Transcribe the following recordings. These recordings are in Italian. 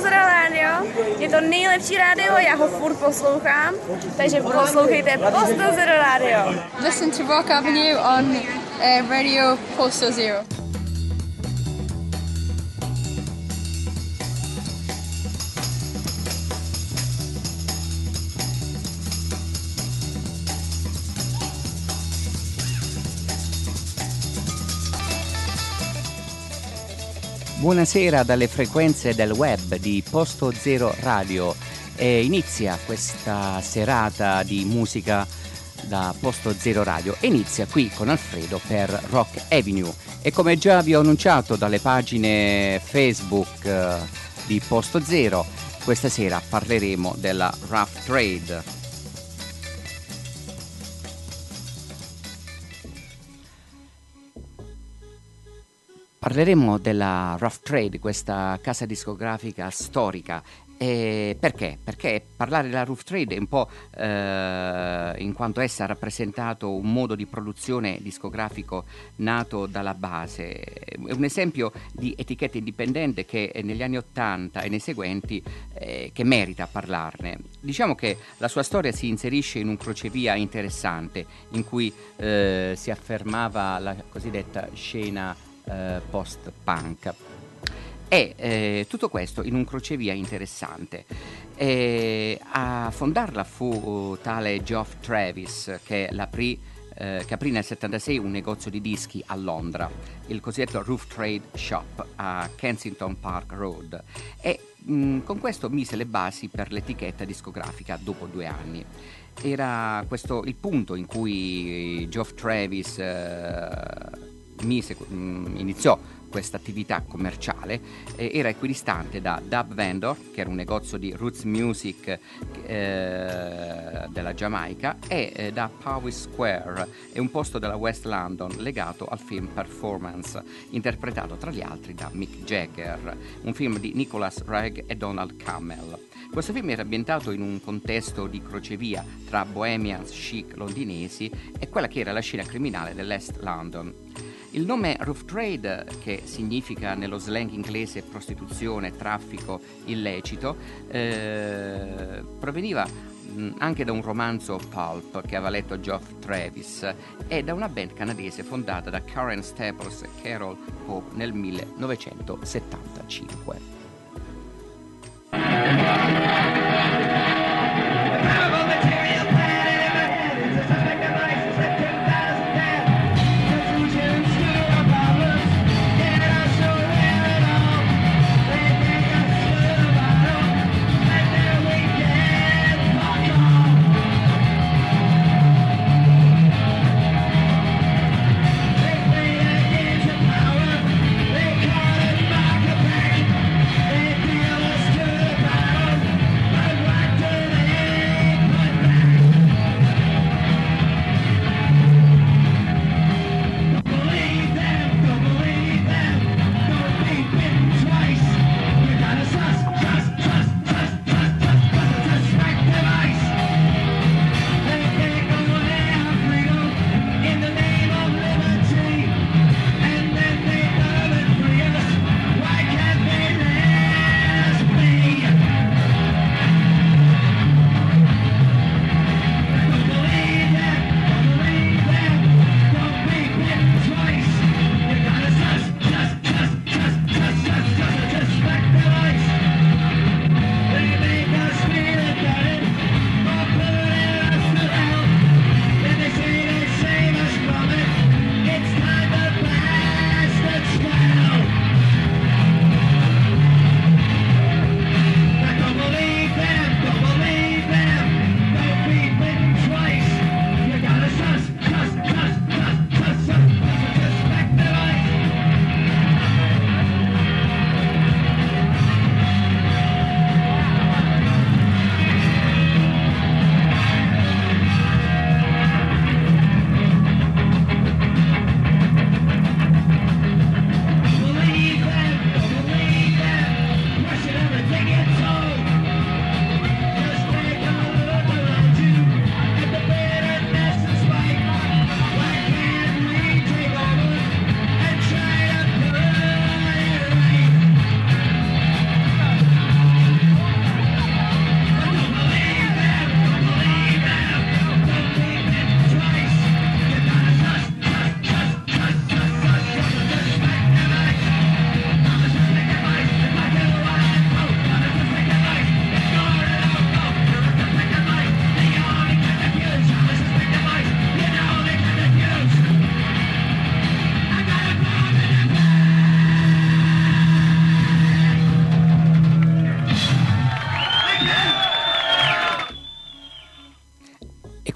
Zero Radio. Je to nejlepší rádio, já ho furt poslouchám, takže poslouchejte Posto Radio. Listen to Rock Avenue on uh, Radio Posto Zero. Buonasera dalle frequenze del web di Posto Zero Radio. E inizia questa serata di musica da Posto Zero Radio e inizia qui con Alfredo per Rock Avenue. E come già vi ho annunciato dalle pagine Facebook eh, di Posto Zero, questa sera parleremo della Rough Trade. Parleremo della Rough Trade, questa casa discografica storica. E perché? Perché parlare della Rough Trade è un po' eh, in quanto essa ha rappresentato un modo di produzione discografico nato dalla base. È un esempio di etichetta indipendente che negli anni Ottanta e nei seguenti eh, che merita parlarne. Diciamo che la sua storia si inserisce in un crocevia interessante in cui eh, si affermava la cosiddetta scena eh, post-punk. E eh, tutto questo in un crocevia interessante. E a fondarla fu tale Geoff Travis che l'aprì eh, che aprì nel 76 un negozio di dischi a Londra, il cosiddetto Roof Trade Shop a Kensington Park Road e mh, con questo mise le basi per l'etichetta discografica dopo due anni. Era questo il punto in cui Geoff Travis eh, mise, mm, iniziò questa attività commerciale eh, era equidistante da Dub Vendor, che era un negozio di roots music eh, della Giamaica, e eh, da Powys Square, è un posto della West London legato al film Performance, interpretato tra gli altri da Mick Jagger, un film di Nicholas Regg e Donald Cammell. Questo film era ambientato in un contesto di crocevia tra bohemians chic londinesi e quella che era la scena criminale dell'Est London. Il nome Roof Trade, che significa nello slang inglese prostituzione, traffico illecito, eh, proveniva anche da un romanzo pulp che aveva letto Geoff Travis e da una band canadese fondata da Karen Staples e Carol Pope nel 1975.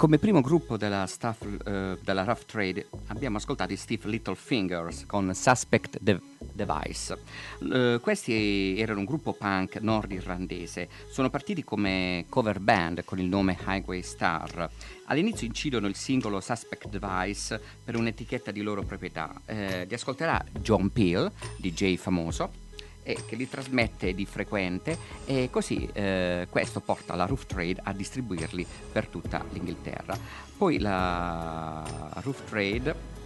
Come primo gruppo della, staff, uh, della Rough Trade abbiamo ascoltato i Steve Littlefingers con Suspect De- Device. Uh, questi erano un gruppo punk nordirlandese, sono partiti come cover band con il nome Highway Star. All'inizio incidono il singolo Suspect Device per un'etichetta di loro proprietà. Eh, li ascolterà John Peel, DJ famoso, e che li trasmette di frequente e così eh, questo porta la Roof Trade a distribuirli per tutta l'Inghilterra. Poi la Roof Trade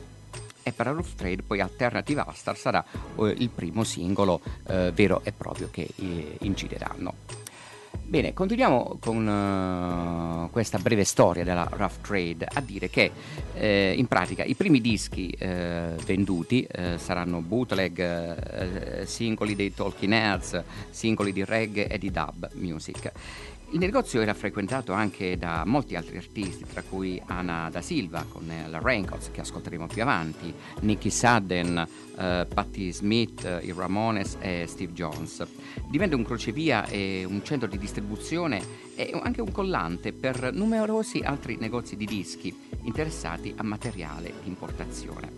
e per la Roof Trade poi Alternative Astar sarà eh, il primo singolo eh, vero e proprio che eh, incideranno. Bene, continuiamo con uh, questa breve storia della Rough Trade a dire che eh, in pratica i primi dischi eh, venduti eh, saranno bootleg, eh, singoli dei Talking Heads, singoli di reggae e di dub music. Il negozio era frequentato anche da molti altri artisti, tra cui Anna da Silva con la Raincoats che ascolteremo più avanti, Nicky Sudden, eh, Patti Smith, eh, i Ramones e Steve Jones. Diventa un crocevia e un centro di distribuzione e anche un collante per numerosi altri negozi di dischi interessati a materiale di importazione.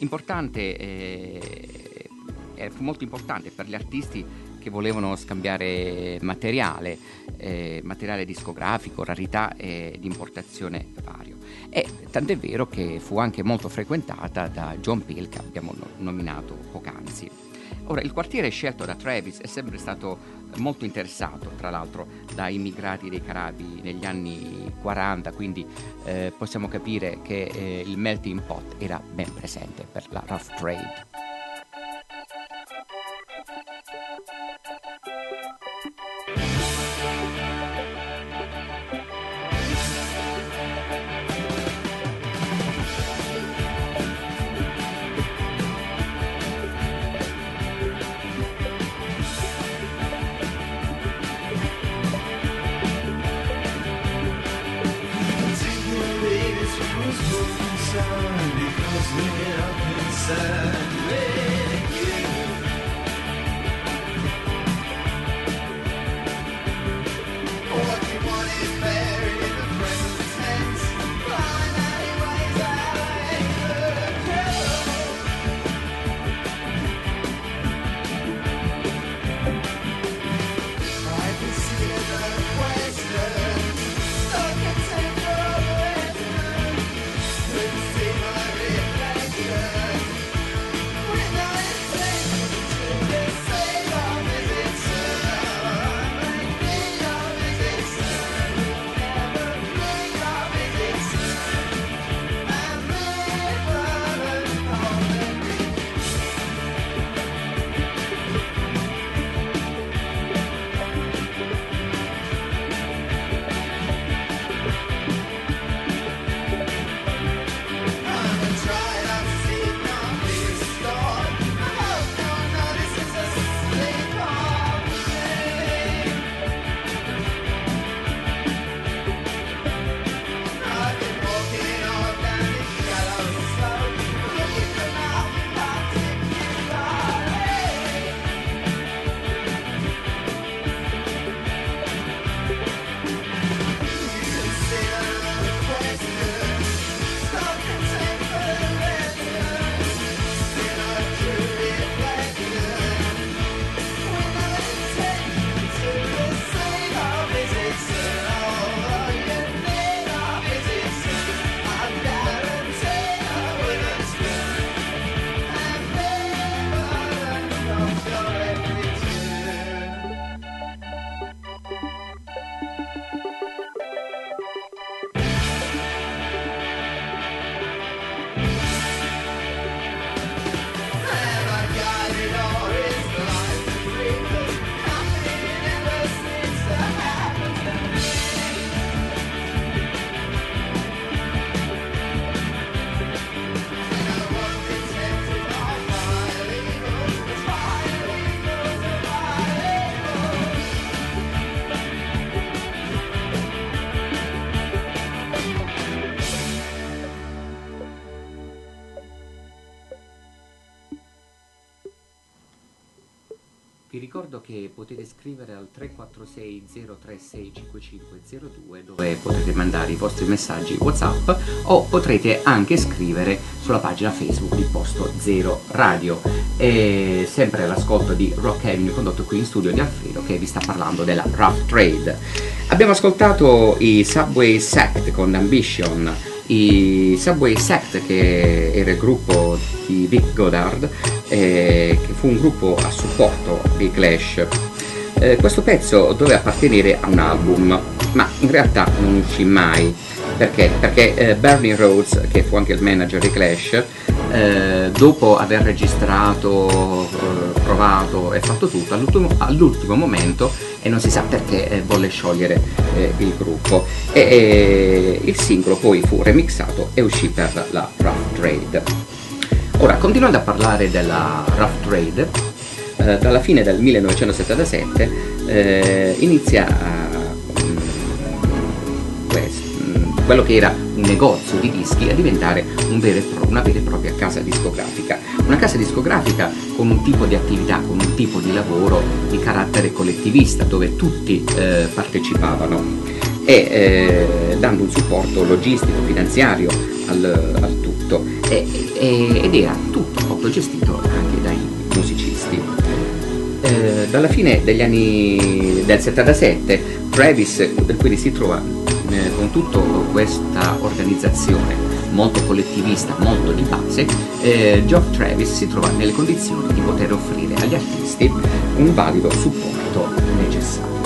Importante, eh, fu molto importante per gli artisti che volevano scambiare materiale, eh, materiale discografico, rarità e di importazione vario. E tant'è vero che fu anche molto frequentata da John Peel che abbiamo nominato poc'anzi. Ora, il quartiere scelto da Travis è sempre stato molto interessato, tra l'altro, da immigrati dei Carabi negli anni 40, quindi eh, possiamo capire che eh, il melting pot era ben presente per la rough trade. Scrivere al 346 036 5502 dove potete mandare i vostri messaggi WhatsApp o potrete anche scrivere sulla pagina Facebook di Posto Zero Radio. E sempre all'ascolto di Rock Avenue condotto qui in studio di Alfredo che vi sta parlando della Rough Trade. Abbiamo ascoltato i Subway Sect con Ambition i Subway Sect che era il gruppo di Vic Goddard eh, che fu un gruppo a supporto dei Clash eh, questo pezzo doveva appartenere a un album ma in realtà non uscì mai perché? Perché eh, Bernie Rhodes che fu anche il manager dei Clash eh, dopo aver registrato, eh, provato e fatto tutto all'ultimo, all'ultimo momento e non si sa perché eh, volle sciogliere eh, il gruppo e, il singolo poi fu remixato e uscì per la Rough Trade. Ora, continuando a parlare della Rough Trade, eh, dalla fine del 1977 eh, inizia mm, mm, quello che era un negozio di dischi a diventare un pro, una vera e propria casa discografica. Una casa discografica con un tipo di attività, con un tipo di lavoro di carattere collettivista dove tutti eh, partecipavano e eh, dando un supporto logistico, finanziario al, al tutto e, e, ed era tutto autogestito anche. Eh, dalla fine degli anni del 77 Travis quindi si trova eh, con tutta questa organizzazione molto collettivista, molto di base, eh, Geoff Travis si trova nelle condizioni di poter offrire agli artisti un valido supporto necessario.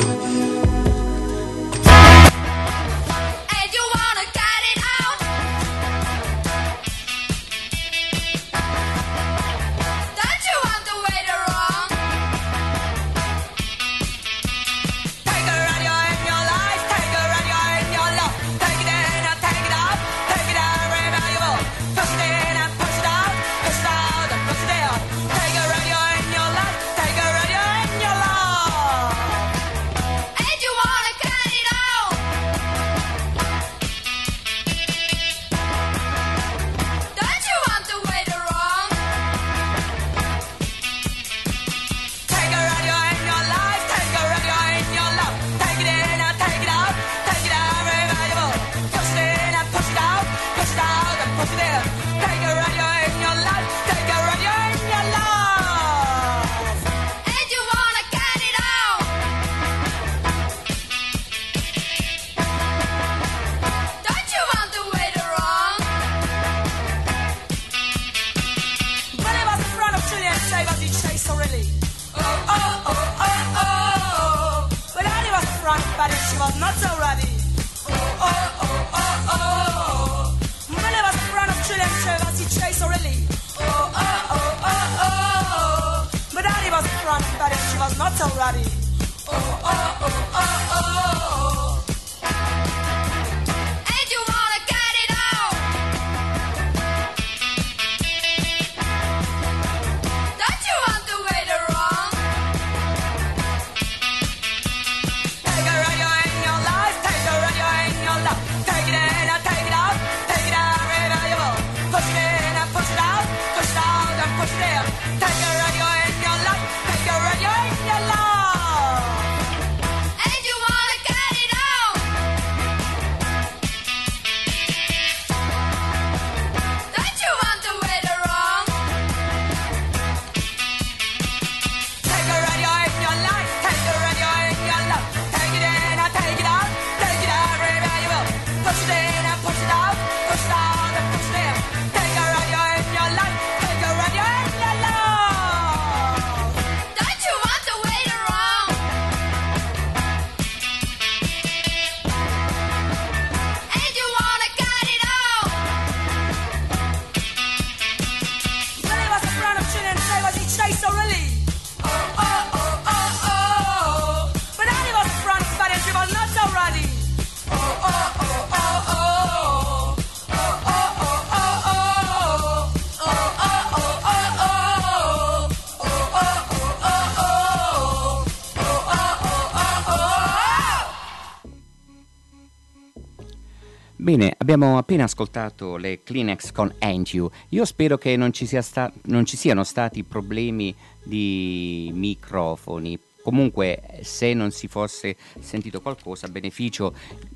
Abbiamo appena ascoltato le Kleenex con Ain't. Io spero che non ci, sta- non ci siano stati problemi di microfoni comunque se non si fosse sentito qualcosa, a beneficio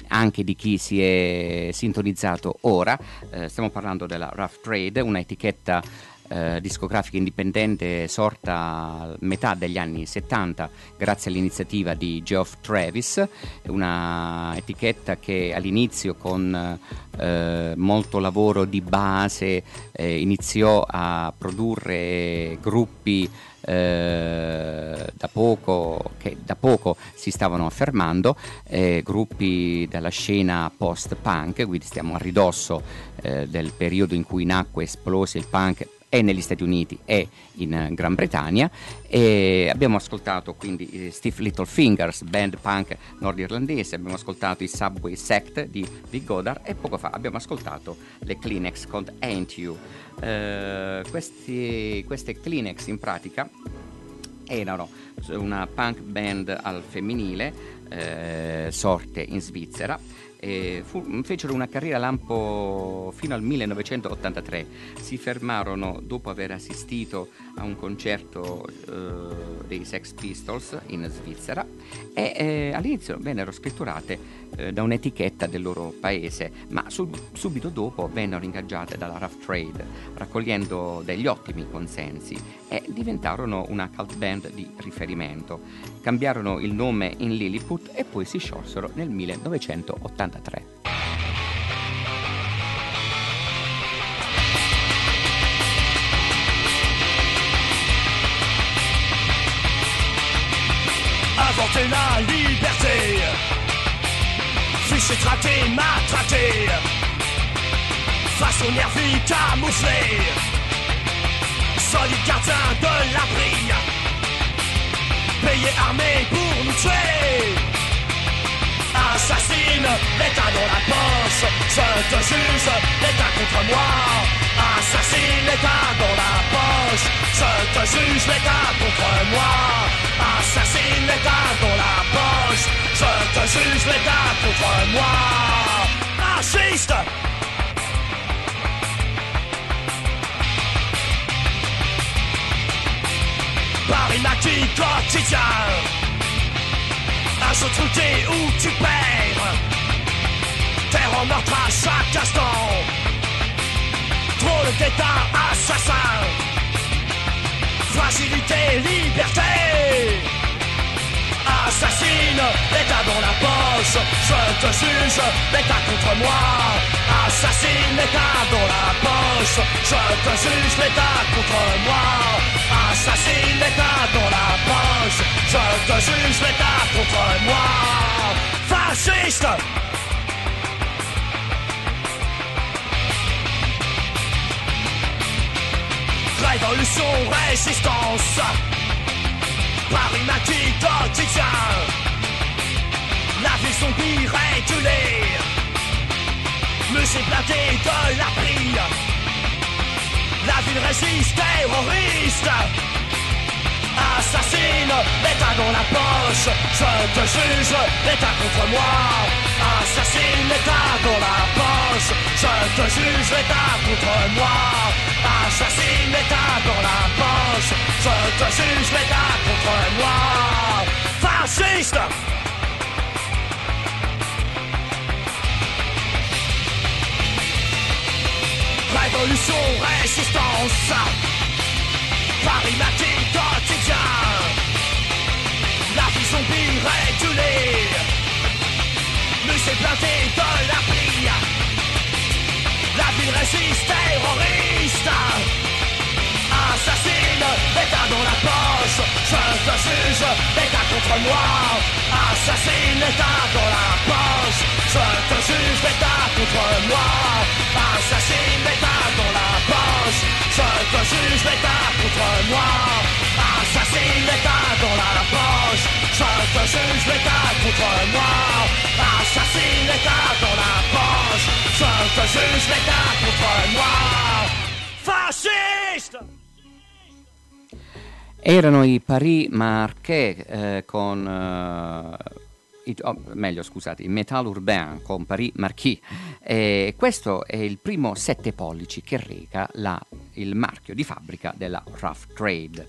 anche di chi si è sintonizzato ora, eh, stiamo parlando della Rough Trade, un'etichetta eh, discografica indipendente sorta a metà degli anni 70 grazie all'iniziativa di Geoff Travis, una etichetta che all'inizio con eh, molto lavoro di base eh, iniziò a produrre gruppi eh, da, poco, che da poco si stavano affermando, eh, gruppi della scena post-punk, quindi stiamo a ridosso eh, del periodo in cui nacque e esplose il punk e negli Stati Uniti e in Gran Bretagna e abbiamo ascoltato quindi eh, Steve Littlefingers, band punk nordirlandese, abbiamo ascoltato i Subway Sect di Vic Godard e poco fa abbiamo ascoltato le Kleenex con Ain't You. Eh, questi, queste Kleenex in pratica erano una punk band al femminile eh, sorte in Svizzera e fu, fecero una carriera lampo fino al 1983. Si fermarono dopo aver assistito a un concerto eh, dei Sex Pistols in Svizzera e eh, all'inizio vennero scritturate eh, da un'etichetta del loro paese, ma sub- subito dopo vennero ingaggiate dalla Rough Trade, raccogliendo degli ottimi consensi e diventarono una cult band di riferimento. Cambiarono il nome in Lilliput e poi si sciolsero nel 1983. Inventer la liberté. Fiché, traqué, matraqué Face aux nervis camouflés Solide gardien de l'abri Payé armé pour nous tuer Assassine, l'état dans la poche Je te juge, l'état contre moi Assassine, l'état dans la poche Je te juge, l'état contre moi Assassine, l'état dans la poche Je te juge, l'état contre moi Paris maquis quotidien Jeu truqué où tu perds. Terre en meurtre à chaque instant. Trop de d'état assassin. Fragilité, liberté Assassine, l'état dans la poche. Je te juge, l'état contre moi. Assassine, l'état dans la poche. Je te juge, l'état contre moi. Assassine, l'état dans la poche. Je te juge, l'état contre moi. Fasciste! Révolution, résistance Paris maquis quotidien La vie zombie régulée Musée blindé de la brille La ville résiste, terroriste. Assassine, l'état dans la poche. Je te juge, l'état contre moi. Assassine, l'état dans la poche. Je te juge, l'état contre moi Assassine, l'état dans la poche. Je te juge, l'état contre moi. Fasciste! Révolution, résistance. Paris matin quotidien. La vie zombie régulée. Musée blindé de la brille La ville résiste, terroriste. Assassine, l'état dans la poche. Je te juge, l'état contre moi. Assassine, l'état dans la poche. Je te juge, l'état contre moi. Assassine, l'état dans la poche. Je te juge, l'état contre moi. Assassine, l'état dans la poche. Je te juge, l'état contre moi. Assassine, l'état dans la poche Je te juge, l'état contre moi Fasciste Erano i Paris Marquet eh, con eh, i- oh, meglio scusate, i Metal Urbain con Paris Marquis. E questo è il primo 7 pollici che reca la- il marchio di fabbrica della Rough Trade.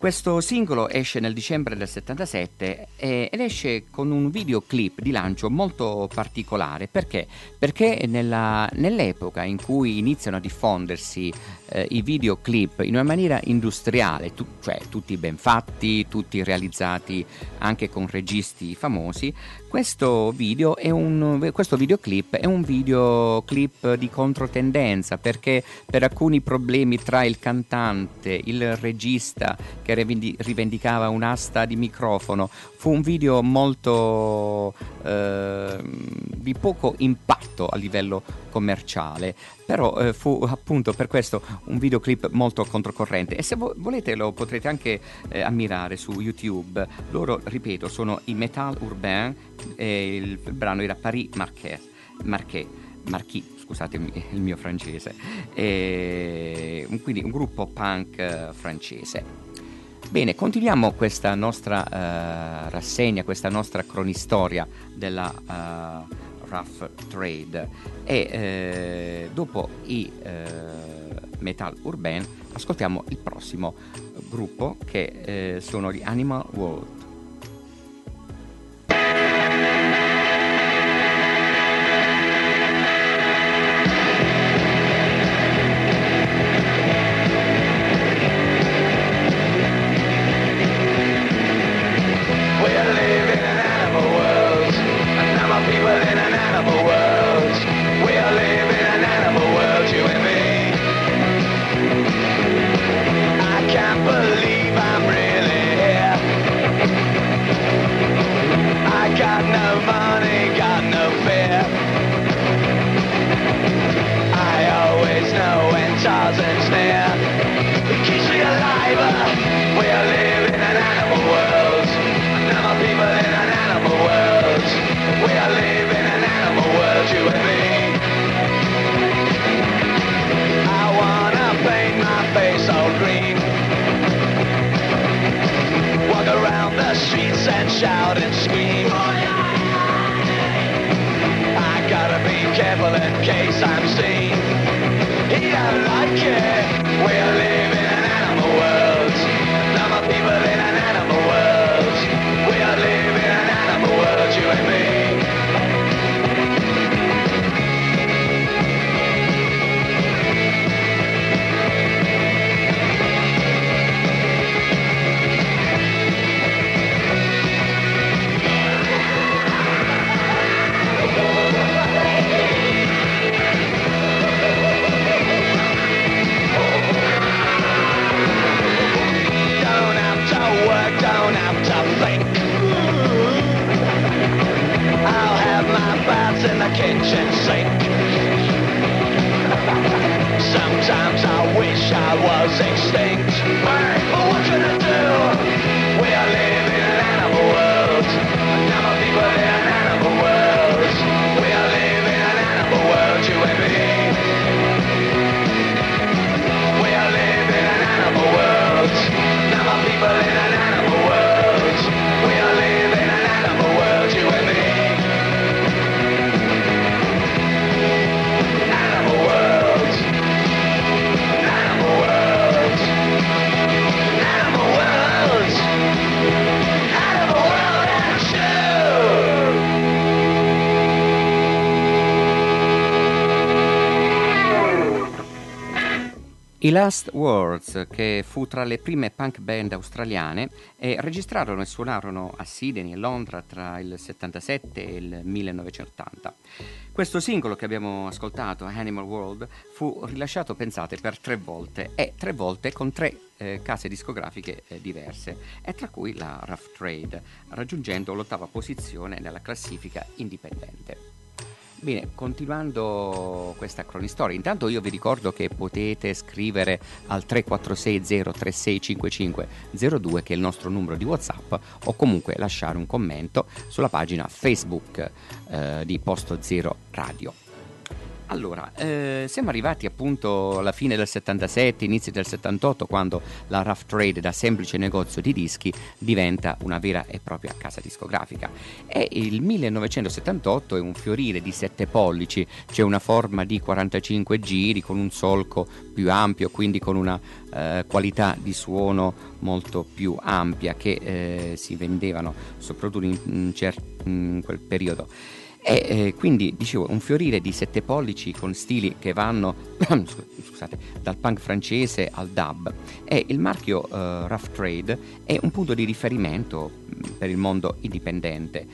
Questo singolo esce nel dicembre del 77 eh, ed esce con un videoclip di lancio molto particolare. Perché? Perché nella, nell'epoca in cui iniziano a diffondersi eh, i videoclip in una maniera industriale, tu, cioè tutti ben fatti, tutti realizzati anche con registi famosi, questo, video è un, questo videoclip è un videoclip di controtendenza perché per alcuni problemi tra il cantante, il regista che rivendicava un'asta di microfono, fu un video molto eh, di poco impatto a livello commerciale, però eh, fu appunto per questo un videoclip molto controcorrente e se vo- volete lo potrete anche eh, ammirare su YouTube. Loro, ripeto, sono i Metal Urbain e il, brano era Paris Marquet, Marquet, Marquis, scusatemi il mio francese, e, quindi un gruppo punk eh, francese. Bene, continuiamo questa nostra uh, rassegna, questa nostra cronistoria della uh, Rough Trade e eh, dopo i eh, Metal Urban ascoltiamo il prossimo gruppo che eh, sono gli Animal World. I Last Words, che fu tra le prime punk band australiane, eh, registrarono e suonarono a Sydney e Londra tra il 77 e il 1980. Questo singolo che abbiamo ascoltato, Animal World, fu rilasciato, pensate, per tre volte e tre volte con tre eh, case discografiche eh, diverse, e tra cui la Rough Trade, raggiungendo l'ottava posizione nella classifica indipendente. Bene, continuando questa cronistoria, intanto io vi ricordo che potete scrivere al 346 036 02 che è il nostro numero di WhatsApp o comunque lasciare un commento sulla pagina Facebook eh, di Posto Zero Radio. Allora, eh, siamo arrivati appunto alla fine del 77, inizi del 78, quando la Rough Trade da semplice negozio di dischi diventa una vera e propria casa discografica. E il 1978 è un fiorire di 7 pollici, c'è una forma di 45 giri con un solco più ampio, quindi con una eh, qualità di suono molto più ampia che eh, si vendevano soprattutto in, in, cer- in quel periodo. E eh, quindi dicevo un fiorire di sette pollici con stili che vanno scusate, dal punk francese al dub. E il marchio uh, Rough Trade è un punto di riferimento per il mondo indipendente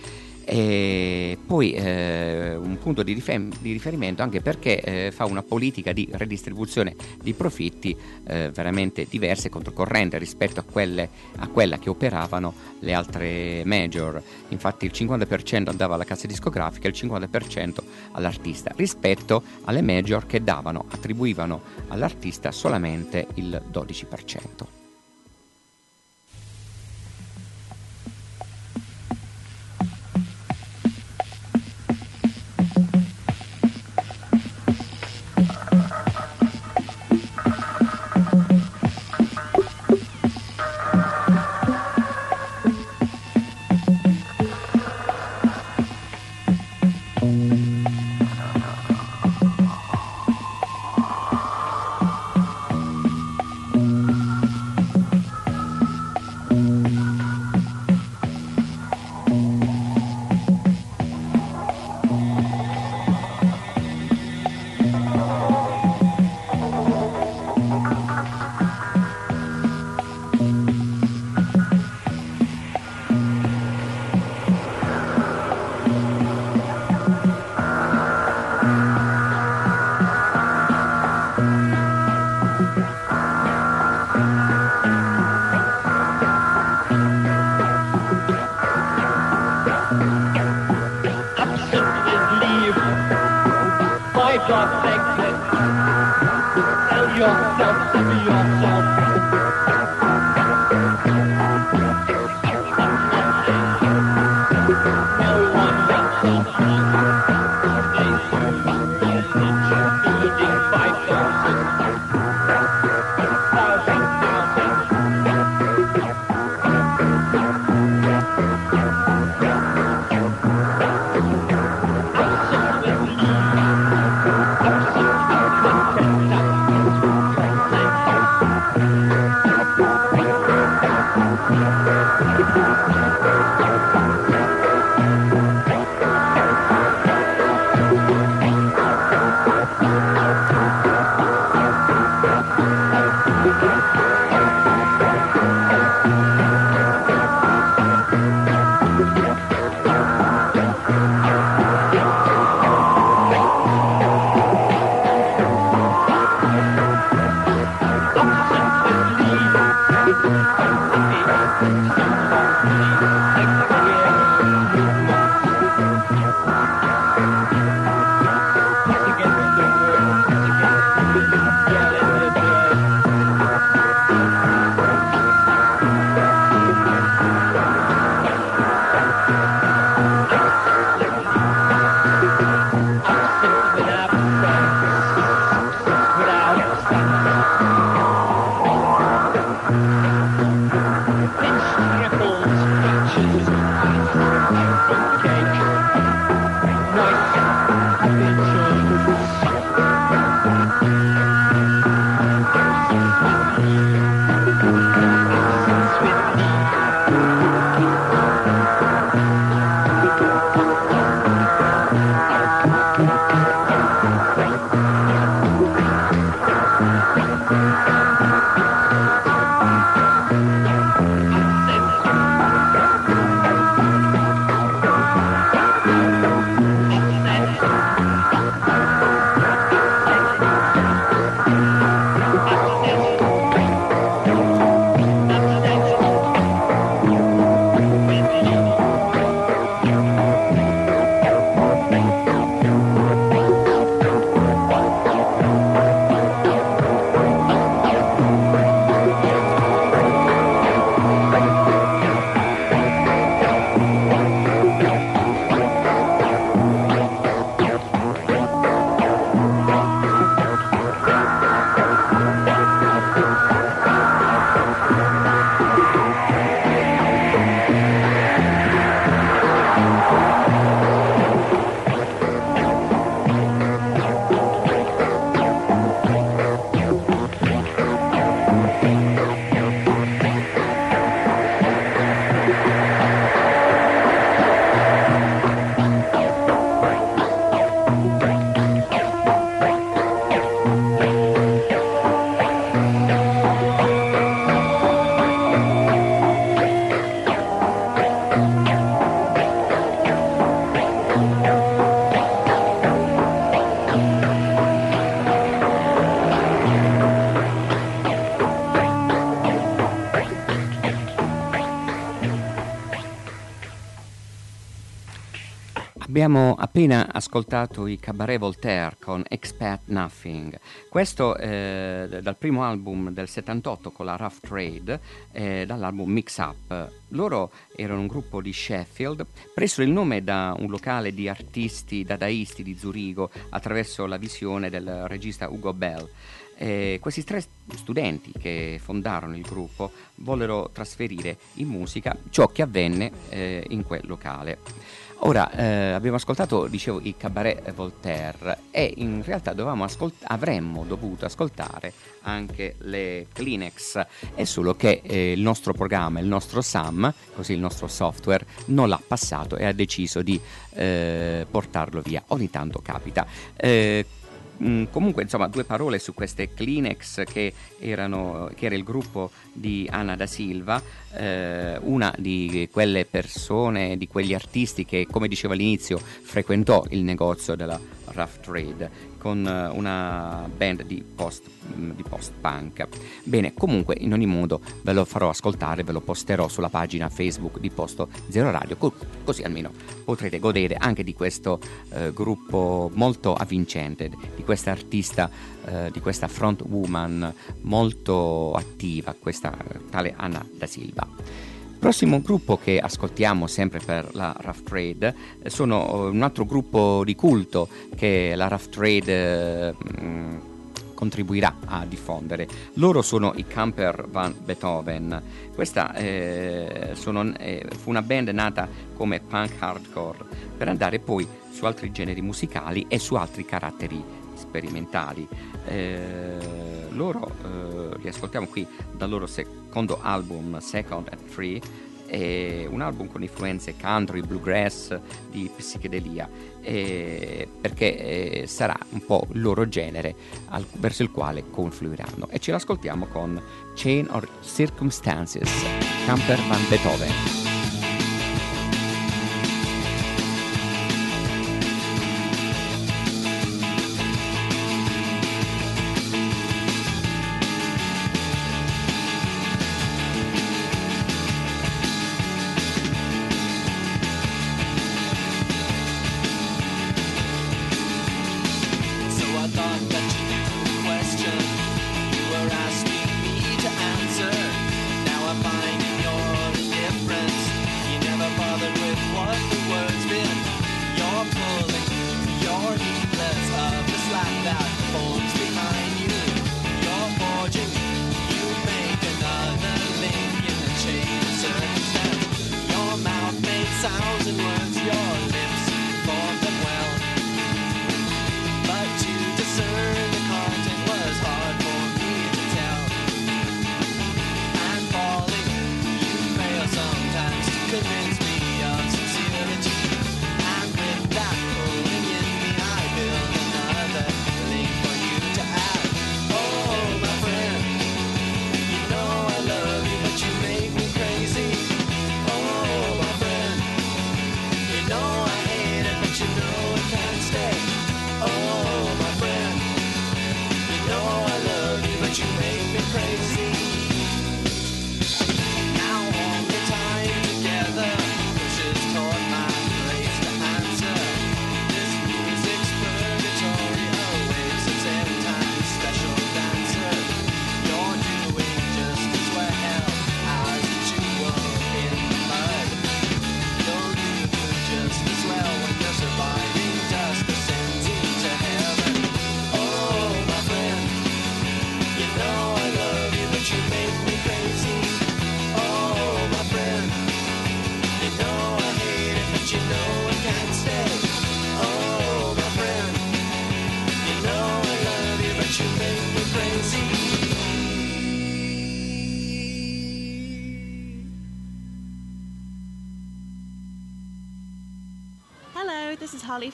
e poi eh, un punto di, rifer- di, riferimento anche perché eh, fa una politica di redistribuzione di profitti eh, veramente diversa e controcorrente rispetto a, quelle, a, quella che operavano le altre major. Infatti il 50% andava alla casa discografica e il 50% all'artista rispetto alle major che davano, attribuivano all'artista solamente il 12%. Abbiamo appena ascoltato i Cabaret Voltaire con Expat Nothing. Questo eh, dal primo album del 78 con la Rough Trade, eh, dall'album Mix Up. Loro erano un gruppo di Sheffield, preso il nome da un locale di artisti dadaisti di Zurigo attraverso la visione del regista Ugo Bell. Eh, questi tre studenti che fondarono il gruppo vollero trasferire in musica ciò che avvenne eh, in quel locale. Ora eh, abbiamo ascoltato, dicevo, il cabaret Voltaire e in realtà ascolt- avremmo dovuto ascoltare anche le Kleenex, è solo che eh, il nostro programma, il nostro SAM, così il nostro software, non l'ha passato e ha deciso di eh, portarlo via. Ogni tanto capita. Mm, comunque, insomma, due parole su queste Kleenex che, erano, che era il gruppo di Anna da Silva, eh, una di quelle persone, di quegli artisti che, come dicevo all'inizio, frequentò il negozio della Rough Trade con eh, una band di post, mm, di post punk. Bene, comunque in ogni modo ve lo farò ascoltare, ve lo posterò sulla pagina Facebook di Posto Zero Radio, così almeno potrete godere anche di questo eh, gruppo molto avvincente, di questa artista, eh, di questa front woman molto attiva, questa tale Anna da Silva. Prossimo gruppo che ascoltiamo sempre per la Rough Trade eh, sono eh, un altro gruppo di culto che la Rough Trade eh, contribuirà a diffondere. Loro sono i Camper Van Beethoven. Questa eh, sono, eh, fu una band nata come punk hardcore per andare poi su altri generi musicali e su altri caratteri sperimentali. Eh, loro eh, li ascoltiamo qui dal loro secondo album Second and Free è un album con influenze country, bluegrass, di psichedelia, eh, perché eh, sarà un po' il loro genere al, verso il quale confluiranno. E ce l'ascoltiamo con Chain of Circumstances, Camper van Beethoven.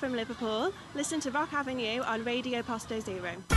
From Liverpool. Listen to Rock Avenue on Radio Posto Zero.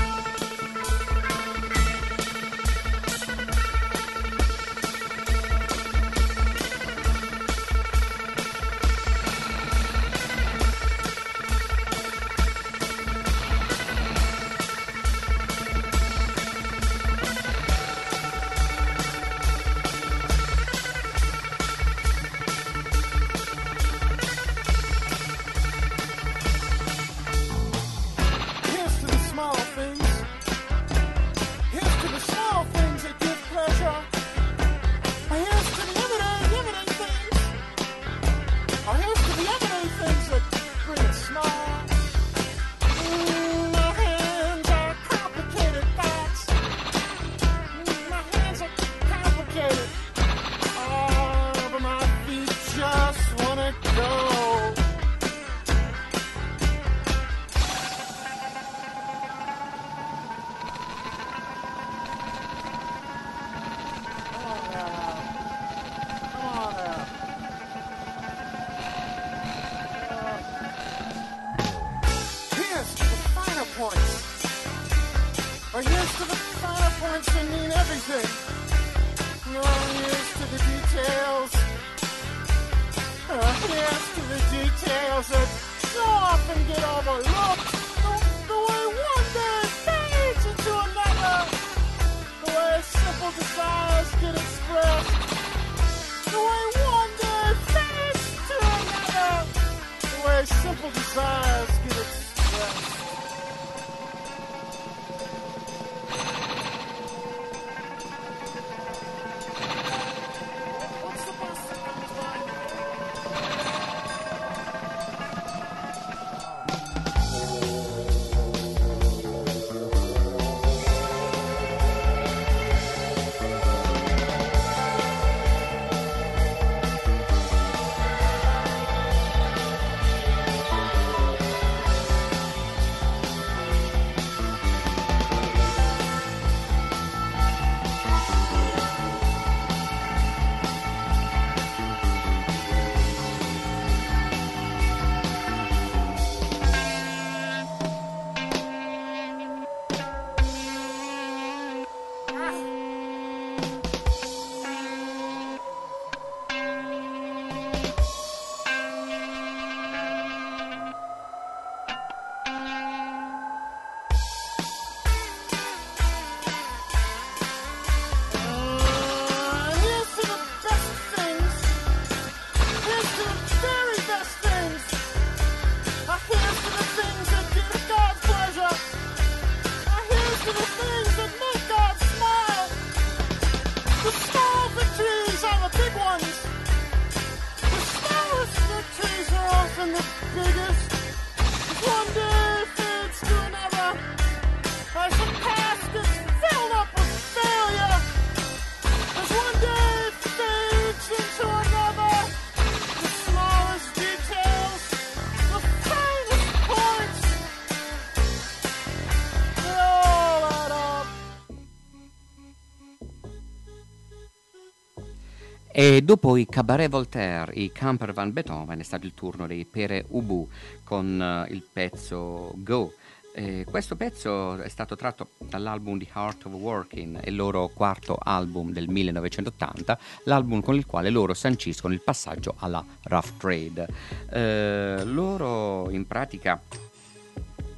E dopo i Cabaret Voltaire, i Camper Van Beethoven, è stato il turno dei Pere Ubu con eh, il pezzo Go. Eh, questo pezzo è stato tratto dall'album The Heart of Working, il loro quarto album del 1980, l'album con il quale loro sanciscono il passaggio alla Rough Trade. Eh, loro in pratica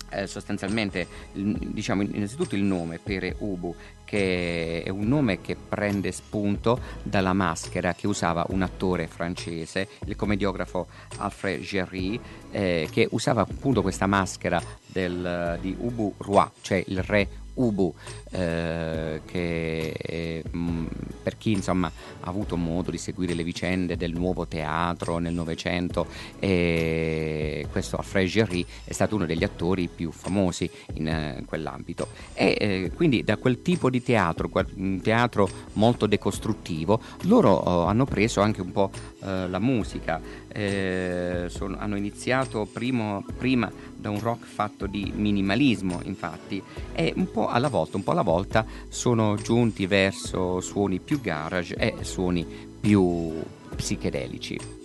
eh, sostanzialmente diciamo innanzitutto il nome Pere Ubu che è un nome che prende spunto dalla maschera che usava un attore francese, il commediografo Alfred Géry, eh, che usava appunto questa maschera del- di Ubu Roi, cioè il re Ubu, eh, che eh, mh, per chi insomma ha avuto modo di seguire le vicende del nuovo teatro nel Novecento, eh, questo Alfred Géry è stato uno degli attori più famosi in eh, quell'ambito. E eh, quindi da quel tipo di teatro, un teatro molto decostruttivo, loro oh, hanno preso anche un po' eh, la musica, eh, sono- hanno iniziato primo- prima da un rock fatto di minimalismo, infatti, e un po' alla volta, un po' alla volta sono giunti verso suoni più garage e suoni più psichedelici.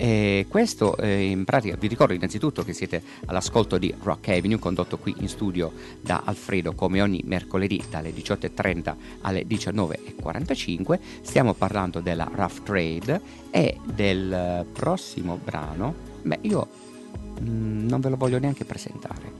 E questo eh, in pratica vi ricordo innanzitutto che siete all'ascolto di Rock Avenue condotto qui in studio da Alfredo come ogni mercoledì dalle 18.30 alle 19.45 stiamo parlando della Rough Trade e del eh, prossimo brano. Beh io mm, non ve lo voglio neanche presentare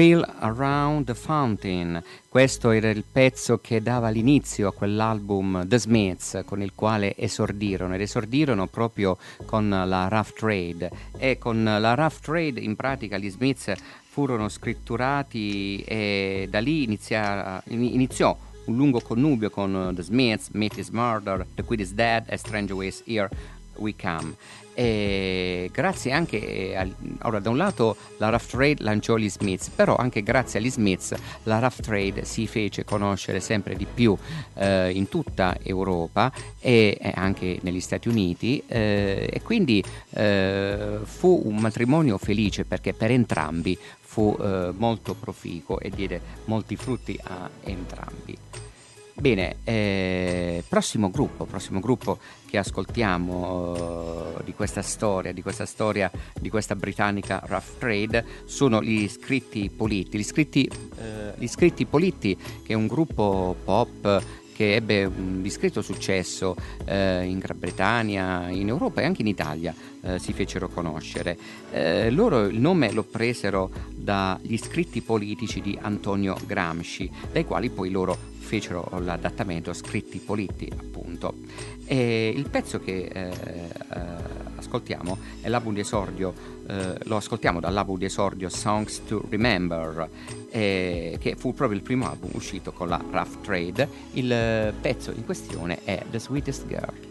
Reel Around the Fountain, questo era il pezzo che dava l'inizio a quell'album The Smiths con il quale esordirono ed esordirono proprio con la Rough Trade e con la Rough Trade in pratica gli Smiths furono scritturati e da lì inizia- ini- iniziò un lungo connubio con The Smiths, Meat is Murder, The Quid is Dead e Strange Ways Here We Come. E grazie anche al, ora da un lato la Rough Trade lanciò gli Smiths, però anche grazie agli Smiths la Rough Trade si fece conoscere sempre di più eh, in tutta Europa e e anche negli Stati Uniti eh, e quindi eh, fu un matrimonio felice perché per entrambi fu eh, molto proficuo e diede molti frutti a entrambi. Bene, eh, prossimo gruppo, prossimo gruppo che ascoltiamo eh, di questa storia, di questa storia di questa britannica Rough Trade sono gli Scritti Politti. Gli Scritti, eh, gli Scritti Politti che è un gruppo pop che ebbe un discreto successo eh, in Gran Bretagna, in Europa e anche in Italia eh, si fecero conoscere. Eh, loro il nome lo presero dagli scritti politici di Antonio Gramsci, dai quali poi loro fecero l'adattamento scritti politti appunto. E il pezzo che eh, eh, ascoltiamo è l'album di esordio, eh, lo ascoltiamo dall'album di esordio Songs to Remember, eh, che fu proprio il primo album uscito con la Rough Trade. Il pezzo in questione è The Sweetest Girl.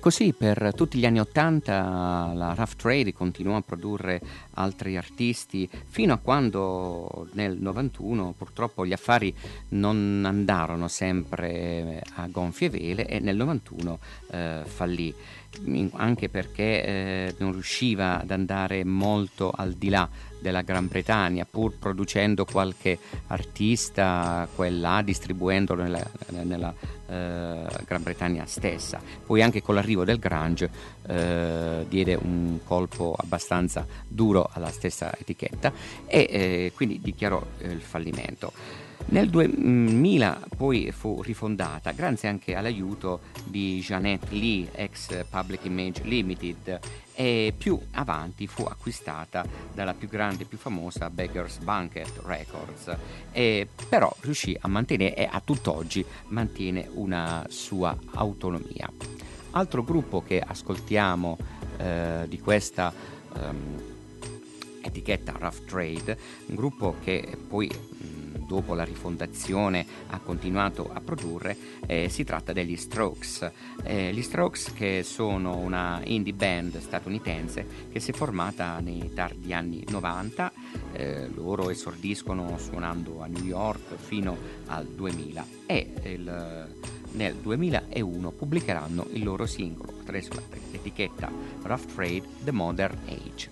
Così per tutti gli anni Ottanta la Rough Trade continuò a produrre altri artisti fino a quando nel 91 purtroppo gli affari non andarono sempre a gonfie vele e nel 91 eh, fallì. Anche perché eh, non riusciva ad andare molto al di là della Gran Bretagna, pur producendo qualche artista qua distribuendolo nella, nella eh, Gran Bretagna stessa. Poi anche con l'arrivo del Grange eh, diede un colpo abbastanza duro alla stessa etichetta e eh, quindi dichiarò eh, il fallimento. Nel 2000 poi fu rifondata grazie anche all'aiuto di Jeanette Lee, ex Public Image Limited, e più avanti fu acquistata dalla più grande e più famosa Beggars Banquet Records, e però riuscì a mantenere e a tutt'oggi mantiene una sua autonomia. Altro gruppo che ascoltiamo eh, di questa um, etichetta Rough Trade, un gruppo che poi dopo la rifondazione ha continuato a produrre, eh, si tratta degli Strokes. Eh, gli Strokes che sono una indie band statunitense che si è formata nei tardi anni 90, eh, loro esordiscono suonando a New York fino al 2000 e il, nel 2001 pubblicheranno il loro singolo attraverso l'etichetta Rough Trade The Modern Age.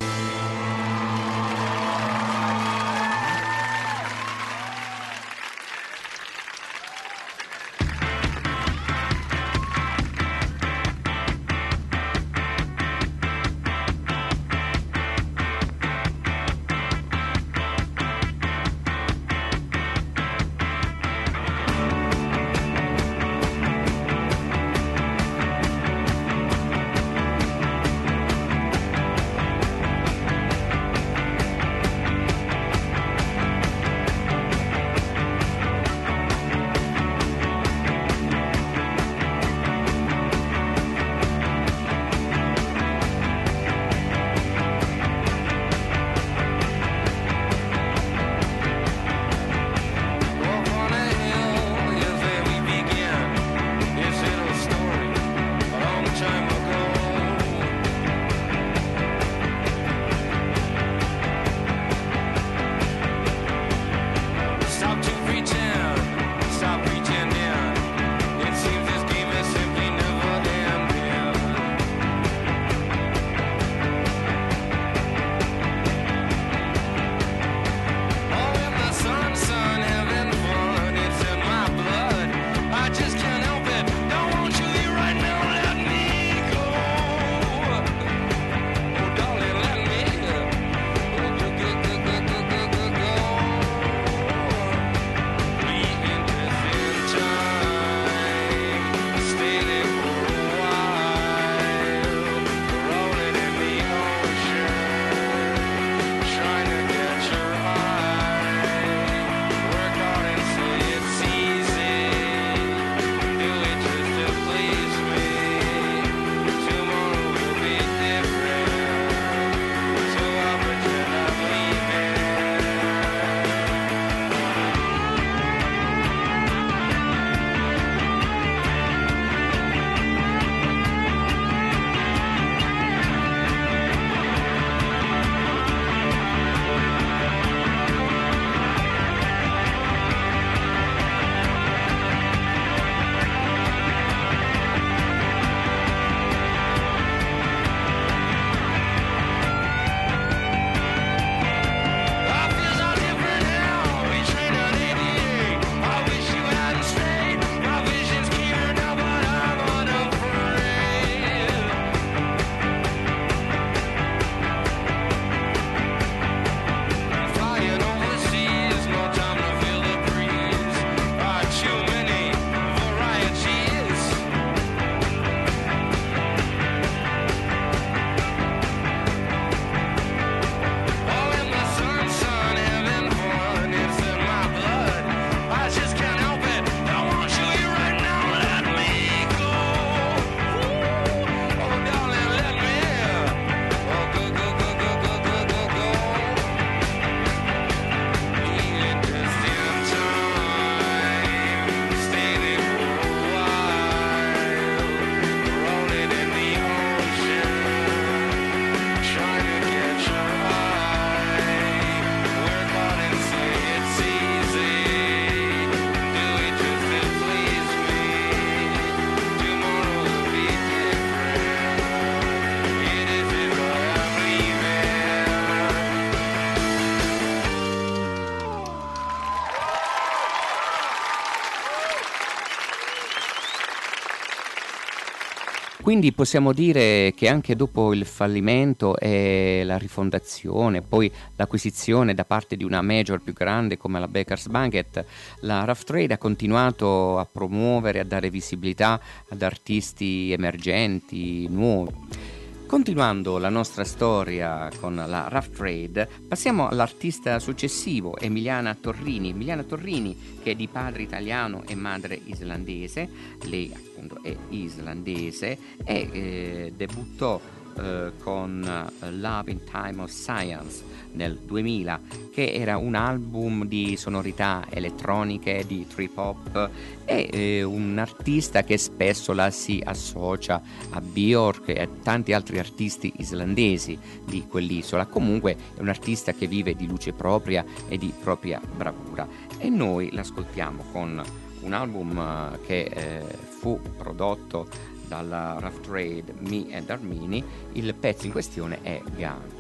Quindi possiamo dire che anche dopo il fallimento e la rifondazione, poi l'acquisizione da parte di una major più grande come la Baker's Banquet, la Rough Trade ha continuato a promuovere, a dare visibilità ad artisti emergenti, nuovi. Continuando la nostra storia con la Rough Trade, passiamo all'artista successivo, Emiliana Torrini. Emiliana Torrini, che è di padre italiano e madre islandese, lei appunto è islandese e eh, debuttò eh, con eh, Love in Time of Science nel 2000, che era un album di sonorità elettroniche, di trip hop e eh, un artista che spesso la si associa a Björk e a tanti altri artisti islandesi di quell'isola. Comunque è un artista che vive di luce propria e di propria bravura e noi l'ascoltiamo con un album eh, che eh, fu prodotto dalla Rough Trade Me and Armini, il pezzo in questione è Gun.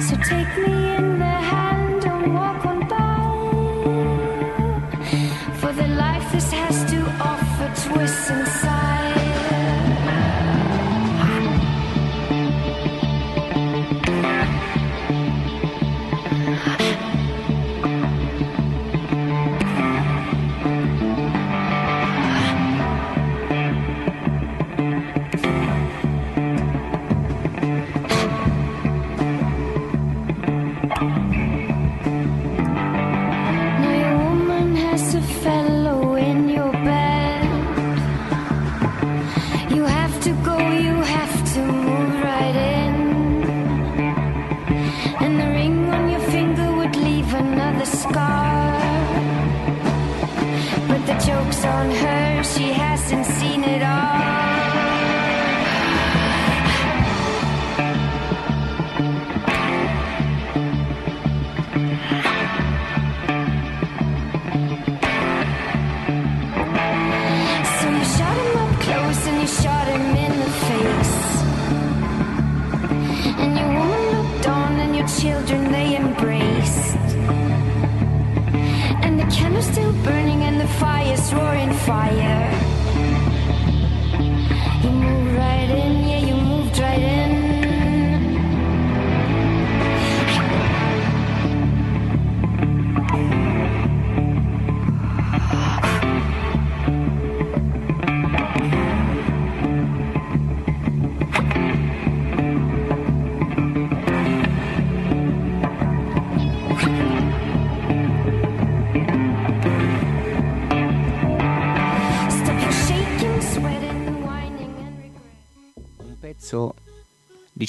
So take me in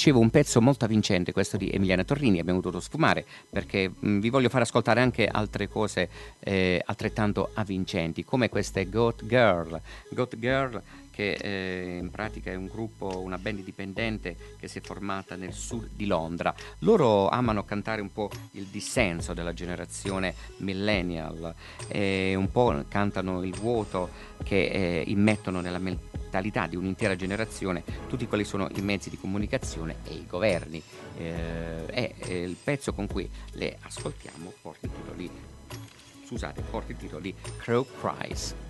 dicevo, un pezzo molto avvincente questo di Emiliana Torrini, abbiamo dovuto sfumare perché mh, vi voglio far ascoltare anche altre cose eh, altrettanto avvincenti, come queste Goat Girl. Goat Girl che eh, in pratica è un gruppo, una band indipendente che si è formata nel sud di Londra. Loro amano cantare un po' il dissenso della generazione millennial, e un po' cantano il vuoto che eh, immettono nella mentalità di un'intera generazione tutti quali sono i mezzi di comunicazione e i governi. E eh, il pezzo con cui le ascoltiamo porta il titolo di scusate, porta il titolo di Crow Cries.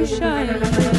Moonshine.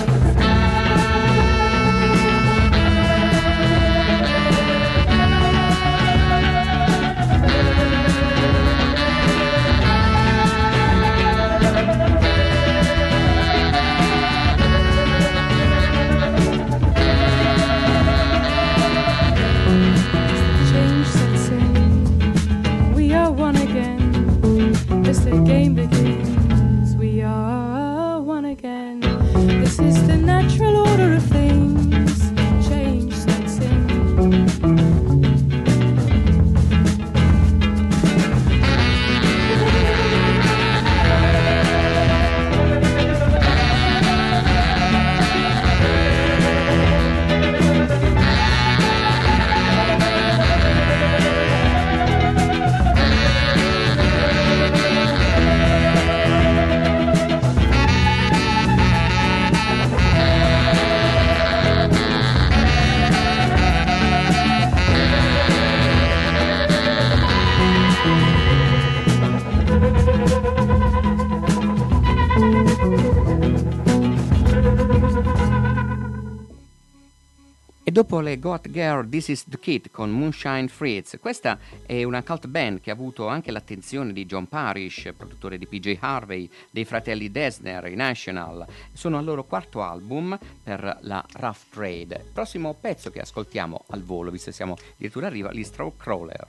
Le Goat Girl This Is The Kid con Moonshine Fritz, questa è una cult band che ha avuto anche l'attenzione di John Parrish, produttore di PJ Harvey, dei fratelli Desner, i National. Sono al loro quarto album per la Rough Trade. Prossimo pezzo che ascoltiamo al volo, visto che siamo addirittura arriva, gli Straw Crawler.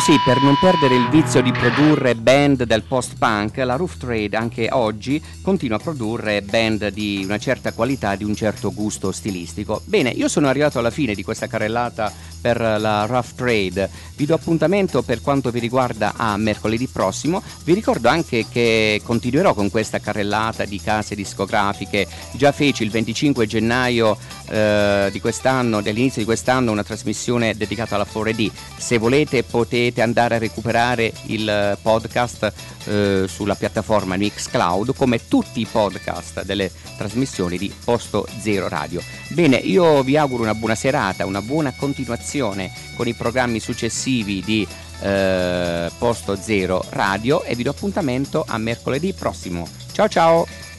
Così, per non perdere il vizio di produrre band del post-punk, la Roof Trade anche oggi continua a produrre band di una certa qualità, di un certo gusto stilistico. Bene, io sono arrivato alla fine di questa carrellata per la Rough Trade. Vi do appuntamento per quanto vi riguarda a mercoledì prossimo. Vi ricordo anche che continuerò con questa carrellata di case discografiche. Già feci il 25 gennaio eh, di quest'anno, dell'inizio di quest'anno, una trasmissione dedicata alla 4D. Se volete potete andare a recuperare il podcast eh, sulla piattaforma Mixcloud come tutti i podcast delle trasmissioni di Posto Zero Radio. Bene, io vi auguro una buona serata, una buona continuazione con i programmi successivi di eh, Posto Zero Radio e vi do appuntamento a mercoledì prossimo. Ciao ciao!